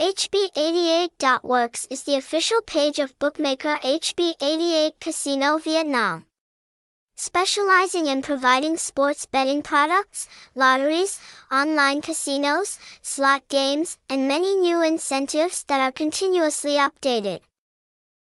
HB88.works is the official page of bookmaker HB88 Casino Vietnam. Specializing in providing sports betting products, lotteries, online casinos, slot games, and many new incentives that are continuously updated.